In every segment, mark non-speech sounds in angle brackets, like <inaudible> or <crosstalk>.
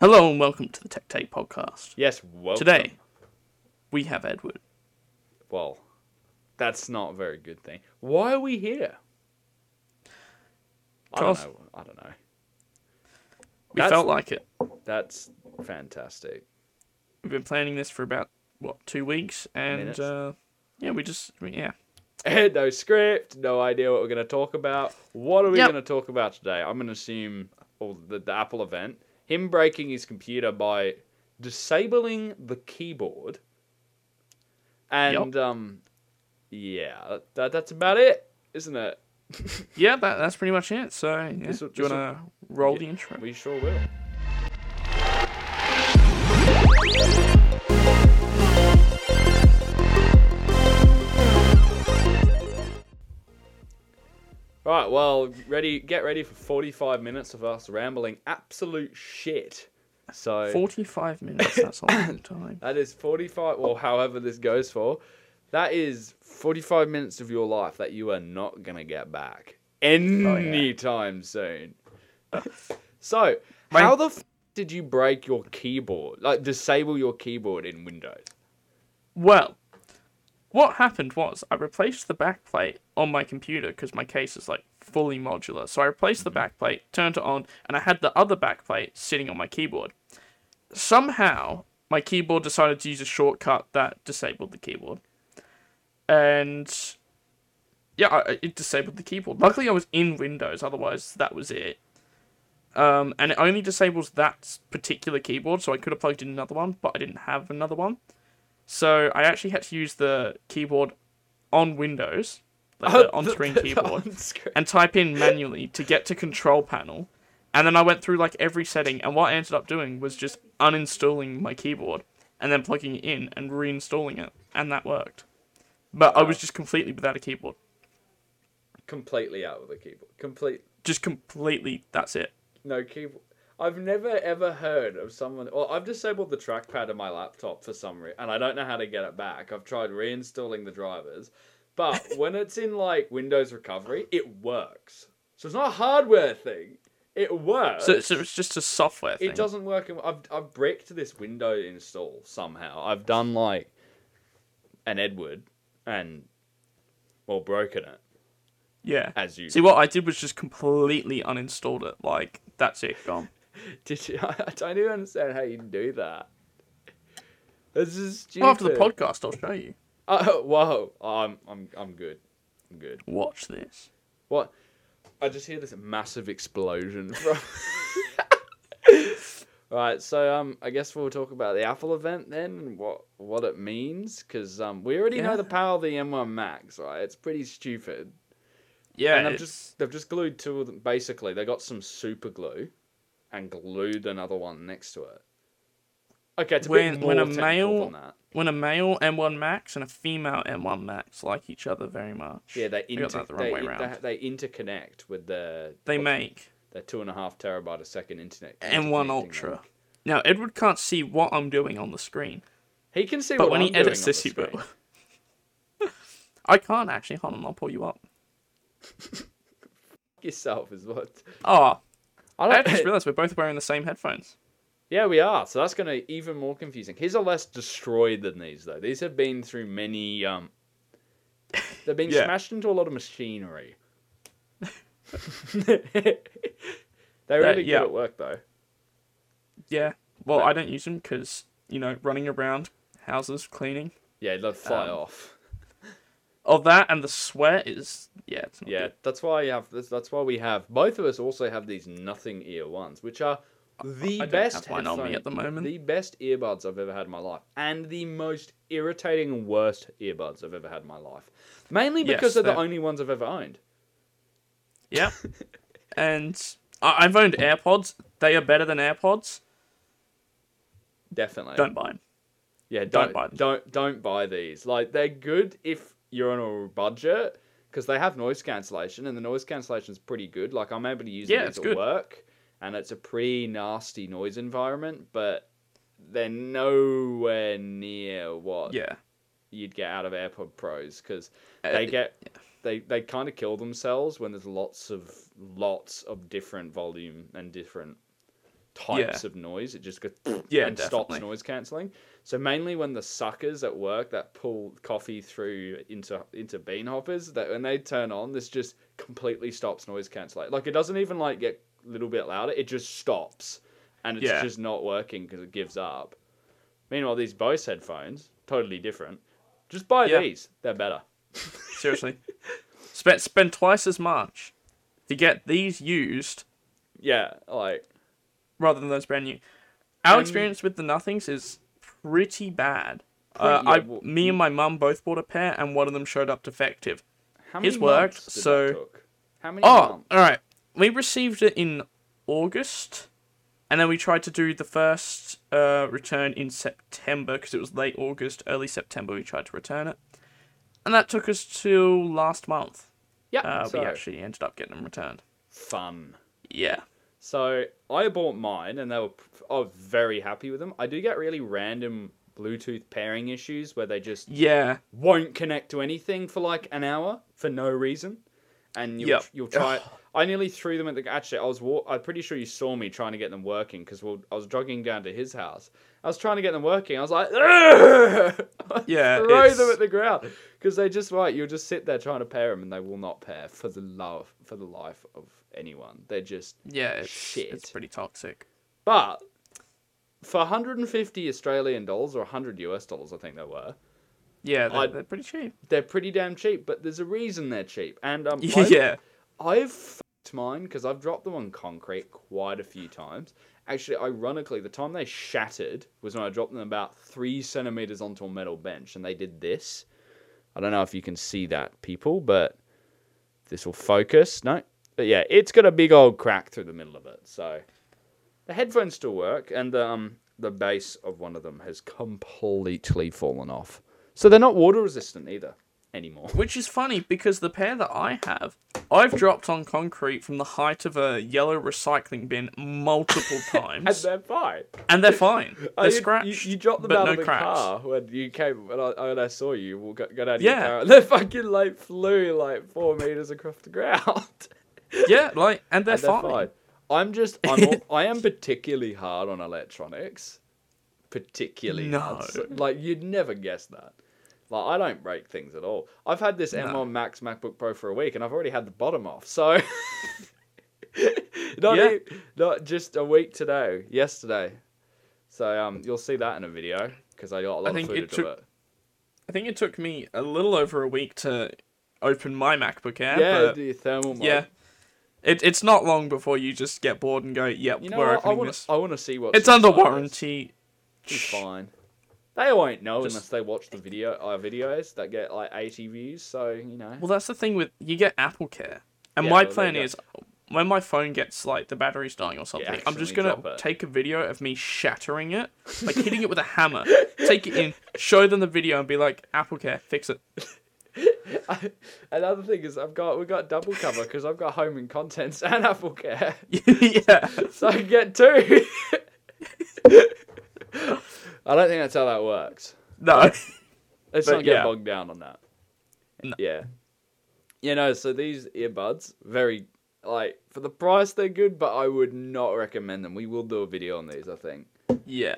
Hello and welcome to the Tech Take podcast. Yes, welcome. Today, we have Edward. Well, that's not a very good thing. Why are we here? I don't Cause- know. I don't know. We That's- felt like it. That's fantastic. We've been planning this for about what two weeks, and Minutes. uh, yeah, we just we- yeah. <laughs> no script, no idea what we're going to talk about. What are we Yep. going to talk about today? I'm going to assume oh, the, the Apple event, him breaking his computer by disabling the keyboard, and um, yeah, that, that's about it, isn't it? <laughs> Yeah, that, that's pretty much it. So, yeah. This will- do you want to roll yeah. the intro? We sure will. Right, well, ready. Get ready for forty-five minutes of us rambling absolute shit. So Forty-five minutes. That's a long <coughs> time. that is forty-five, or however this goes for. That is forty-five minutes of your life that you are not gonna get back oh, anytime soon. <laughs> So, My- how the f- did you break your keyboard? Like disable your keyboard in Windows? Well, what happened was I replaced the backplate on my computer because my case is like fully modular. So I replaced the backplate, turned it on, and I had the other backplate sitting on my keyboard. Somehow, my keyboard decided to use a shortcut that disabled the keyboard. And yeah, it disabled the keyboard. Luckily, I was in Windows, otherwise, that was it. Um, and it only disables that particular keyboard, so I could have plugged in another one, but I didn't have another one. So I actually had to use the keyboard on Windows, like the oh, on-screen <laughs> keyboard, on-screen. and type in manually to get to control panel. And then I went through like every setting, and what I ended up doing was just uninstalling my keyboard and then plugging it in and reinstalling it, and that worked. But I was just completely without a keyboard. completely out of the keyboard. Complete Just completely. That's it. no keyboard. I've never ever heard of someone. Well, I've disabled the trackpad of my laptop for some reason, and I don't know how to get it back. I've tried reinstalling the drivers, but <laughs> when it's in like Windows Recovery, it works. So it's not a hardware thing. It works. So, so it's just a software thing. it doesn't work. in- I've I've bricked this window install somehow. I've done like an Edward and well broken it Yeah. as you See, what I did was just completely uninstalled it. Like that's it, gone. <laughs> did. You, <laughs> I don't even understand how you do that. This is stupid. Well, after the podcast, I'll show you. <laughs> Oh, whoa! I'm I'm I'm good. I'm good. Watch this. What? I just hear this massive explosion from. right, so um, I guess we'll talk about the Apple event then, and what what it means, because um, we already know the power of the M1 Max, right? It's pretty stupid, Yeah, and I've just they've just glued two of them. Basically, they got some super glue, and glued another one next to it. Okay, it's a When- bit more when a male- than that. when a male M1 Max and a female M1 Max like each other very much. Yeah, they inter- the wrong they, way they, they interconnect with the They make their two and a half terabyte a second internet. M1 Ultra. link. Now Edward can't see what I'm doing on the screen, He can see but what when I'm he edits this, he will. I can't actually. Hold on, I'll pull you up. <laughs> Yourself is what. Oh, I I just realised we're both wearing the same headphones. yeah, we are. So that's going to even more confusing. His are less destroyed than these, though. These have been through many. um They've been <laughs> Yeah. smashed into a lot of machinery. <laughs> They're really yeah. good at work, though. Yeah. Well, I don't use them because you know running around houses cleaning. Yeah, they'll fly Um, off. Of that and the sweat is yeah. It's not Yeah, good. that's why you have. That's, that's why we have. Both of us also have these nothing ear ones, which are the I best have on me at the moment. The best earbuds I've ever had in my life, and the most irritating and worst earbuds I've ever had in my life. Mainly Yes, because they're the they're- only ones I've ever owned. Yeah. <laughs> and I- I've owned AirPods. They are better than AirPods. Definitely. Don't buy them. yeah, don't don't buy them. Don't don't buy these. Like they're good if you're on a budget because they have noise cancellation, and the noise cancellation is pretty good. Like I'm able to use Yeah, it's at good. work, and it's a pretty nasty noise environment, but they're nowhere near what Yeah. you'd get out of AirPod Pros because Uh, they get they they kind of kill themselves when there's lots of lots of different volume and different types of noise. It just goes Yeah, and stops noise cancelling. So mainly when the suckers at work that pull coffee through into into bean hoppers, that when they turn on, this just completely stops noise cancellation. Like it doesn't even like get a little bit louder. It just stops, and it's Yeah. just not working because it gives up. Meanwhile, these Bose headphones totally different. Just buy Yeah. these; they're better. <laughs> Seriously. spend spend twice as much to get these used Yeah, like rather than those brand new. Our Um, experience with the Nothings is pretty bad. Uh, I, me and my mum both bought a pair, and one of them showed up defective. how many His worked, so-? How many Oh, months? all right. We received it in August, and then we tried to do the first uh, return in September because it was late August, early September. We tried to return it, and that took us till last month. Yeah, Uh, so we actually ended up getting them returned. fun. Yeah. So I bought mine, and they were. I was very happy with them. I do get really random Bluetooth pairing issues where they just Yeah. won't connect to anything for like an hour for no reason, and you'll, Yep. you'll try. I nearly threw them at the. Actually, I was. I'm pretty sure you saw me trying to get them working because we'll, I was jogging down to his house. I was trying to get them working. I was like, <laughs> Yeah, throw it's- them at the ground because they just right. You'll just sit there trying to pair them, and they will not pair for the love for the life of anyone. They're just Yeah. It's, Shit. it's pretty toxic. but for 150 Australian dollars or 100 US dollars, I think they were. Yeah, they're, I- they're pretty cheap. They're pretty damn cheap, but there's a reason they're cheap. And um, <laughs> I've, yeah. I've fucked mine because I've dropped them on concrete quite a few times. Actually, ironically, the time they shattered was when I dropped them about three centimeters onto a metal bench, and they did this. I don't know if you can see that, people, but this will focus. No, but yeah, it's got a big old crack through the middle of it. So the headphones still work, and um, the base of one of them has completely fallen off. So they're not water resistant either anymore. Which is funny because the pair that I have, I've dropped on concrete from the height of a yellow recycling bin multiple <laughs> times. And they're fine. and they're fine. <laughs> Oh, They're you- scratched, You, you dropped them out no of the cracks. car when you came when I, when I saw you. We'll go, down Yeah. your car. And <laughs> they fucking like flew like four meters across the ground. Yeah, like, and they're, And they're fine. fine. I'm just I'm al- I am particularly hard on electronics. Particularly No. hard. Like you'd never guess that. Like I don't break things at all. I've had this No. M1 Max MacBook Pro for a week and I've already had the bottom off. So <laughs> not Yeah. e- not just a week today, yesterday. So um you'll see that in a video because I got a lot of footage took- of it. I think it took me a little over a week to open my MacBook Air, Yeah, the thermal mode. yeah, it, it's not long before you just get bored and go, "Yep, You know we're what? I opening want this." I want to see what It's under warranty. It's fine. They won't know Just- unless they watch the video our videos that get like 80 views. So you know. Well, that's the thing with you get Apple Care, and Yeah, my well, plan is when my phone gets like the battery's dying or something, I'm just gonna take a video of me shattering it, like <laughs> hitting it with a hammer, take it in, show them the video, and be like, "Apple Care, fix it." <laughs> Another thing is I've got we got double cover because I've got home and contents and Apple Care, <laughs> yeah, so I get two. I don't think that's how that works. no, <laughs> Let's But not get yeah. bogged down on that. No. Yeah. You know, so these earbuds, very like for the price they're good, but I would not recommend them. We will do a video on these, I think. yeah,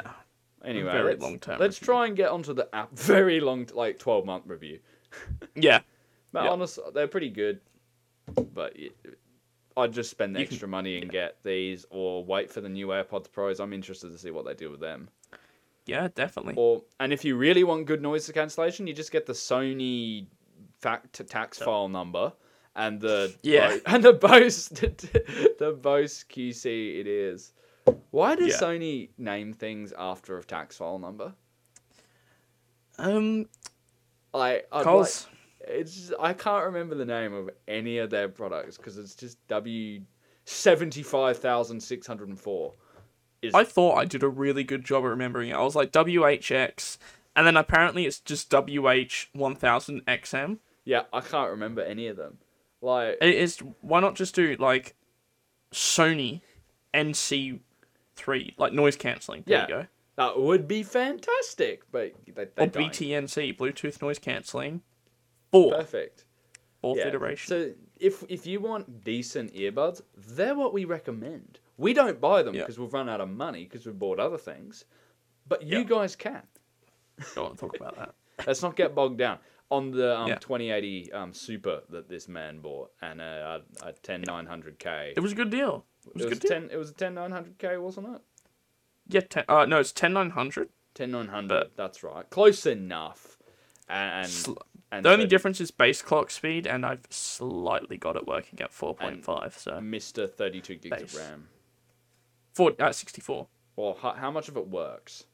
Anyway, Very let's, long-term let's review. try and get onto the app. <laughs> Very long, like twelve month review. <laughs> yeah, But Yeah. honestly, they're pretty good. But I'd just spend the You can- extra money and get these, or wait for the new AirPods Pros. I'm interested to see what they do with them. Yeah, definitely. Or and if you really want good noise cancellation, you just get the Sony fact tax file number and the <laughs> Yeah. Bo- <laughs> and the Bose <laughs> the Bose QC it is. Why does Yeah. Sony name things after a tax file number? Um, I I'd like, it's just- I can't remember the name of any of their products because it's just W seventy five thousand six hundred and four. Is I thought I did a really good job at remembering it. I was like WHX, and then apparently it's just WH1000XM. yeah, I can't remember any of them. Like It is why not just do like Sony NC3 like noise cancelling. There Yeah. you go. that would be fantastic, but they, they Or don't. BTNC Bluetooth noise cancelling. Four Perfect. fourth Yeah. iteration. So if if you want decent earbuds, they're what we recommend. We don't buy them Yeah. because we've run out of money because we've bought other things, but you Yeah. guys can. Don't want to talk about that. <laughs> Let's not get bogged down on the um, Yeah. 2080 um, Super that this man bought and a, a, a 10900K. It was a good deal. It was, It a was good deal. 10. It was a 10900K, wasn't it? Yeah, ten, uh, no, it's ten nine hundred. 10900. But- that's right. Close enough. And, Sl- and The only 30 difference is base clock speed, and I've slightly got it working at four point five. So Mr. 32 gigs Base. of RAM. Four, uh, 64, Well, how, how much of it works?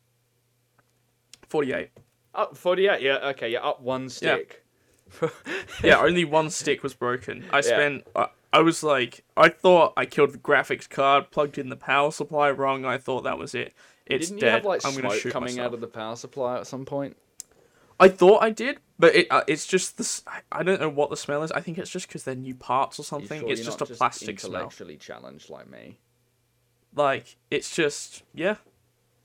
48. Up 48. Yeah. Okay. Yeah. Up one stick. <laughs> Yeah, only one stick was broken. I spent. I I was like, I thought I killed the graphics card, plugged in the power supply wrong. I thought that was it. It's Didn't dead. you have like I'm gonna shoot coming myself. out of the power supply at some point? I thought I did, but it uh, it's just this. I- don't know what the smell is. I think it's just because they're new parts or something. sure it's just a plastic smell. intellectually challenged like me. Like it's just yeah,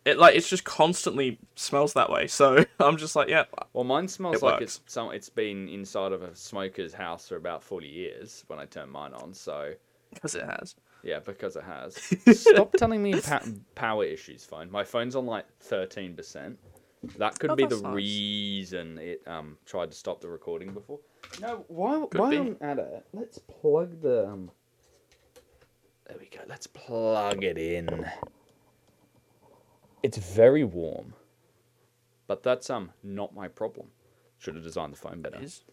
it like it's just constantly smells that way. So <laughs> I'm just like yeah, Well, mine smells It like works. it's some. It's been inside of a smoker's house for about forty years when I turned mine on. So because it has. yeah, because it has. <laughs> Stop telling me pa- power issues. Phone. My phone's on like thirteen percent. That could Oh, be the nice. reason it um tried to stop the recording before. No, why? Could why be. I'm at it? Let's plug the um. There we go. Let's plug it in. It's very warm, but that's um not my problem. Should have designed the phone better. It is.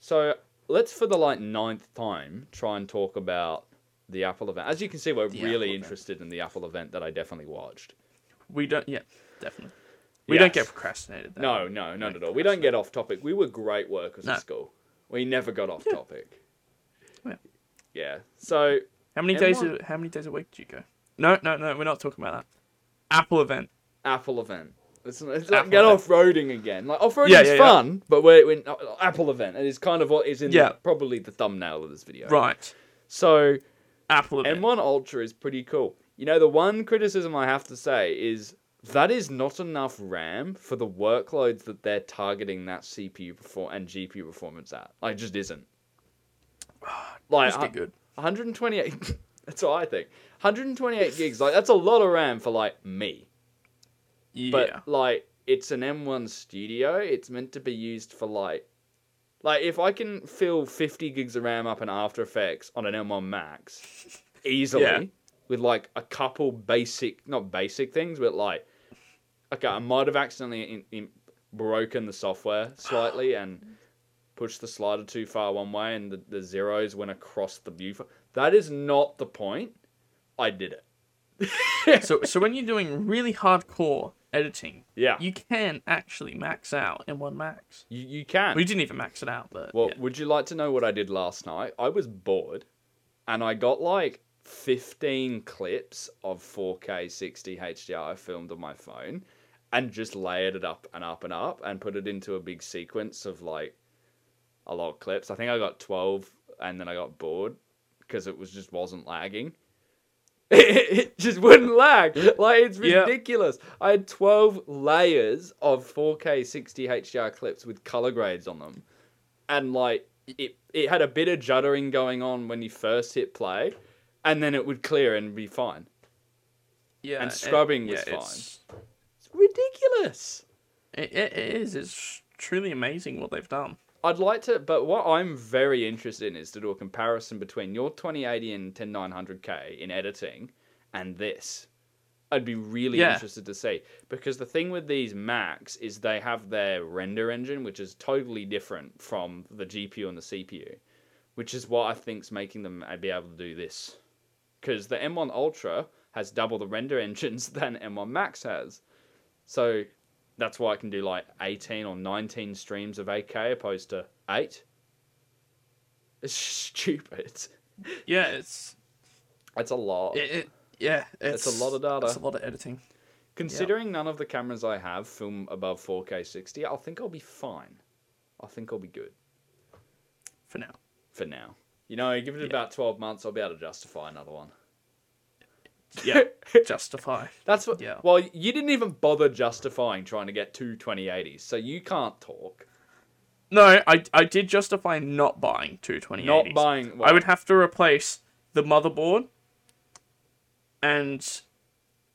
So let's, for the like ninth time, try and talk about the Apple event. As you can see, we're The really Apple event. interested in the Apple event that I definitely watched. We don't. Yeah, definitely. We don't Yes. get procrastinated. That No, no, not at all. We don't get off topic. We were great workers No. at school. We never got off topic. Yeah. Yeah. So How many days? A, how many days a week do you go? No, no, no. We're not talking about that. Apple event. Apple event. Let's, let's Apple not get off roading again. Like off roading's Yeah, yeah, yeah. fun, but we're, we're uh, Apple event. and It is kind of what is in Yeah. the, probably the thumbnail of this video. Right. So Apple event. M1 Ultra is pretty cool. You know, the one criticism I have to say is that is not enough RAM for the workloads that they're targeting that CPU perform and GPU performance at. Like, it just isn't. <sighs> Like, get good. 128. <laughs> that's what I think. 128 gigs. Like, that's a lot of RAM for like me. Yeah. But like, it's an M1 Studio. It's meant to be used for like. Like if I can fill 50 gigs of RAM up in After Effects on an M1 Max <laughs> easily Yeah. with like a couple basic, not basic things, but like, okay, I might have accidentally in, in, broken the software slightly and <sighs> pushed the slider too far one way and the, the zeros went across the view. That is not the point. I did it. <laughs> so so when you're doing really hardcore editing, Yeah, you can actually max out M1 Max. you, you can. We didn't even max it out, but Well, yeah. would you like to know what I did last night? I was bored and I got like 15 clips of 4K 60 HDR I filmed on my phone and just layered it up and up and up and put it into a big sequence of like a lot of clips. I think I got 12 and then I got bored because it was just wasn't lagging. <laughs> it just wouldn't lag. Like it's ridiculous. I had 12 layers of 4K 60 HDR clips with color grades on them. And like it it had a bit of juddering going on when you first hit play and then it would clear and be fine. yeah, and it- scrubbing was yeah, fine. It's, It's ridiculous. it, it it is. It's truly amazing what they've done. I'd like to, but what I'm very interested in is to do a comparison between your 2080 and 10900K in editing and this. I'd be really Yeah. interested to see because the thing with these Macs is they have their render engine, which is totally different from the GPU and the CPU, which is what I think's making them uh, be able to do this. Because the M1 Ultra has double the render <laughs> engines than M1 Max has, so that's why I can do like 18 or 19 streams of 8K opposed to 8. It's <laughs> stupid. Yeah, it's That's a lot. it, it yeah. It's, It's a lot of data. It's a lot of editing. Considering none of the cameras I have film above 4K 60, I think I'll be fine. I think I'll be good for now. for now. You know, give it Yeah. about 12 months, I'll be able to justify another one. Yeah, <laughs> justify. That's what. Yeah. Well, you didn't even bother justifying trying to get two 2080s, so you can't talk. No, I I did justify not buying two 2080s. Not buying. I would have to replace the motherboard, and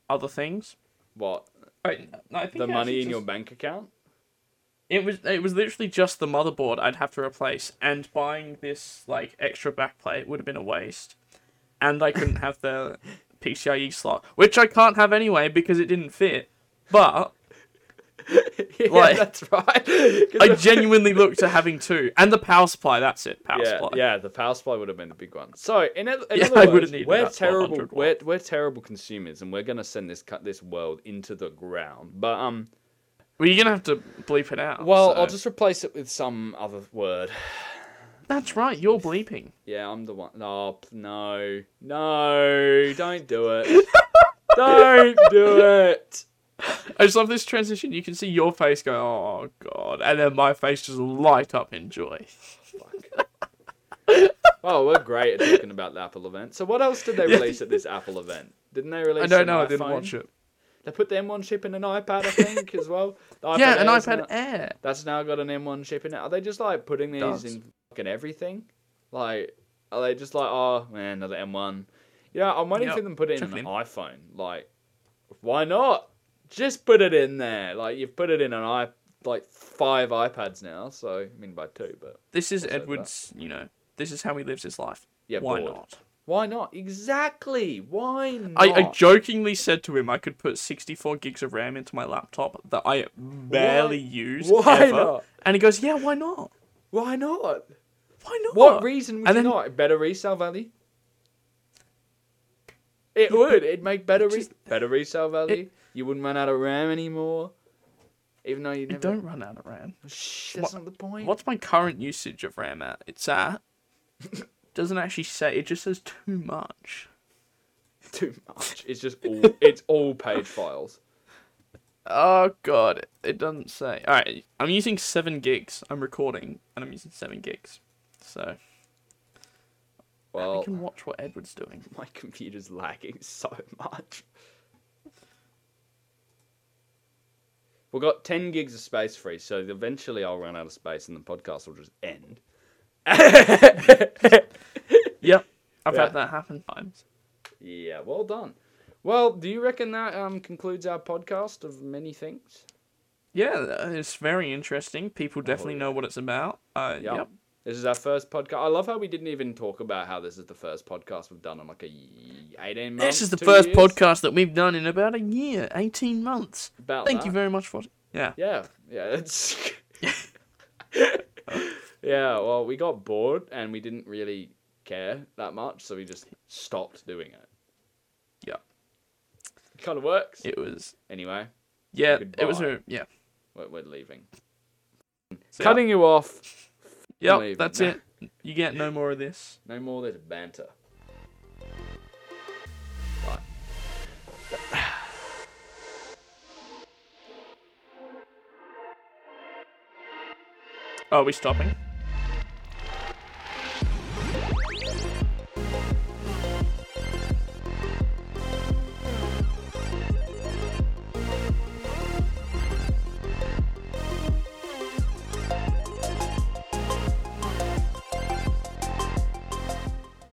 other things. What? Wait, no, I think The money in your bank account? It was it was literally just the motherboard I'd have to replace, and buying this like extra backplate would have been a waste, and I couldn't have the <laughs> PCIe slot, which I can't have anyway because it didn't fit. But <laughs> yeah, Like- that's right. <laughs> I genuinely looked to having two, and the power supply. That's it, power yeah, supply. yeah, the power supply would have been the big one. So, in, in <laughs> Yeah, other words, we're terrible. We're, we're terrible consumers, and we're gonna send this cut this world into the ground. But um, Well, you're gonna have to bleep it out. well, so- I'll just replace it with some other word. That's right. You're bleeping. Yeah, I'm the one. Oh, no, no, no! Don't do it. <laughs> don't do it. I just love this transition. You can see your face go, "Oh God," and then my face just light up in joy. oh, we're great at talking about the Apple event. So, what else did they <laughs> release at this Apple event? Didn't they release? I don't know. I didn't watch it. They put the M1 chip in an iPad, I think, as well. <laughs> Yeah, an iPad now- Air. That's now got an M1 chip in it. Are they just like putting these does. in fucking everything? Like, are they just like, oh man, another M1? Yeah, I'm waiting Yep, for them to put it in an iPhone. Like, why not? Just put it in there. Like, you've put it in an i like five iPads now. So I mean by two, but This is Also that. Edward's. You know, this is how he lives his life. yeah, Why bored. not? Why not? Exactly. Why not? I, I jokingly said to him I could put 64 gigs of RAM into my laptop that I barely use Why ever. not? And he goes, "Yeah, why not? Why not? Why not? What reason would And you then- not? Better resale value? It would. It'd make better re- better resale value. you wouldn't run out of RAM anymore. Even though you never. don't run out of RAM. Shh, that's What- not the point. What's my current usage of RAM at? It's at. <laughs> Doesn't actually say. It just says too much. Too much. It's just <laughs> all. it's all page files. Oh god, it, it doesn't say. All right, I'm using seven gigs. I'm recording, and I'm using seven gigs. So I Well, can watch what Edward's doing. <laughs> my computer's lagging so much. We've got 10 gigs of space free, so eventually I'll run out of space and the podcast will just end. <laughs> Yep, I've Yeah. had that happen times. Yeah, well done. Well, do you reckon that um, concludes our podcast of many things? Yeah, it's very interesting. People definitely yeah. know what it's about. Uh, Yeah. Yep. This is our first podcast. I love how we didn't even talk about how this is the first podcast we've done in like a y- 18 months. This is the first years. podcast that we've done in about a year, 18 months. About Thank that. you very much for it. Yeah. Yeah, yeah, it's. <laughs> yeah, well, we got bored and we didn't really care that much, so we just stopped doing it. Yeah. It Kind of works. It was. Anyway, Yeah, it was a. Yeah. we're, we're leaving. So, Cutting you off. Yep, that's it. You get no more of this. <laughs> No more of this banter. Right. Are we stopping?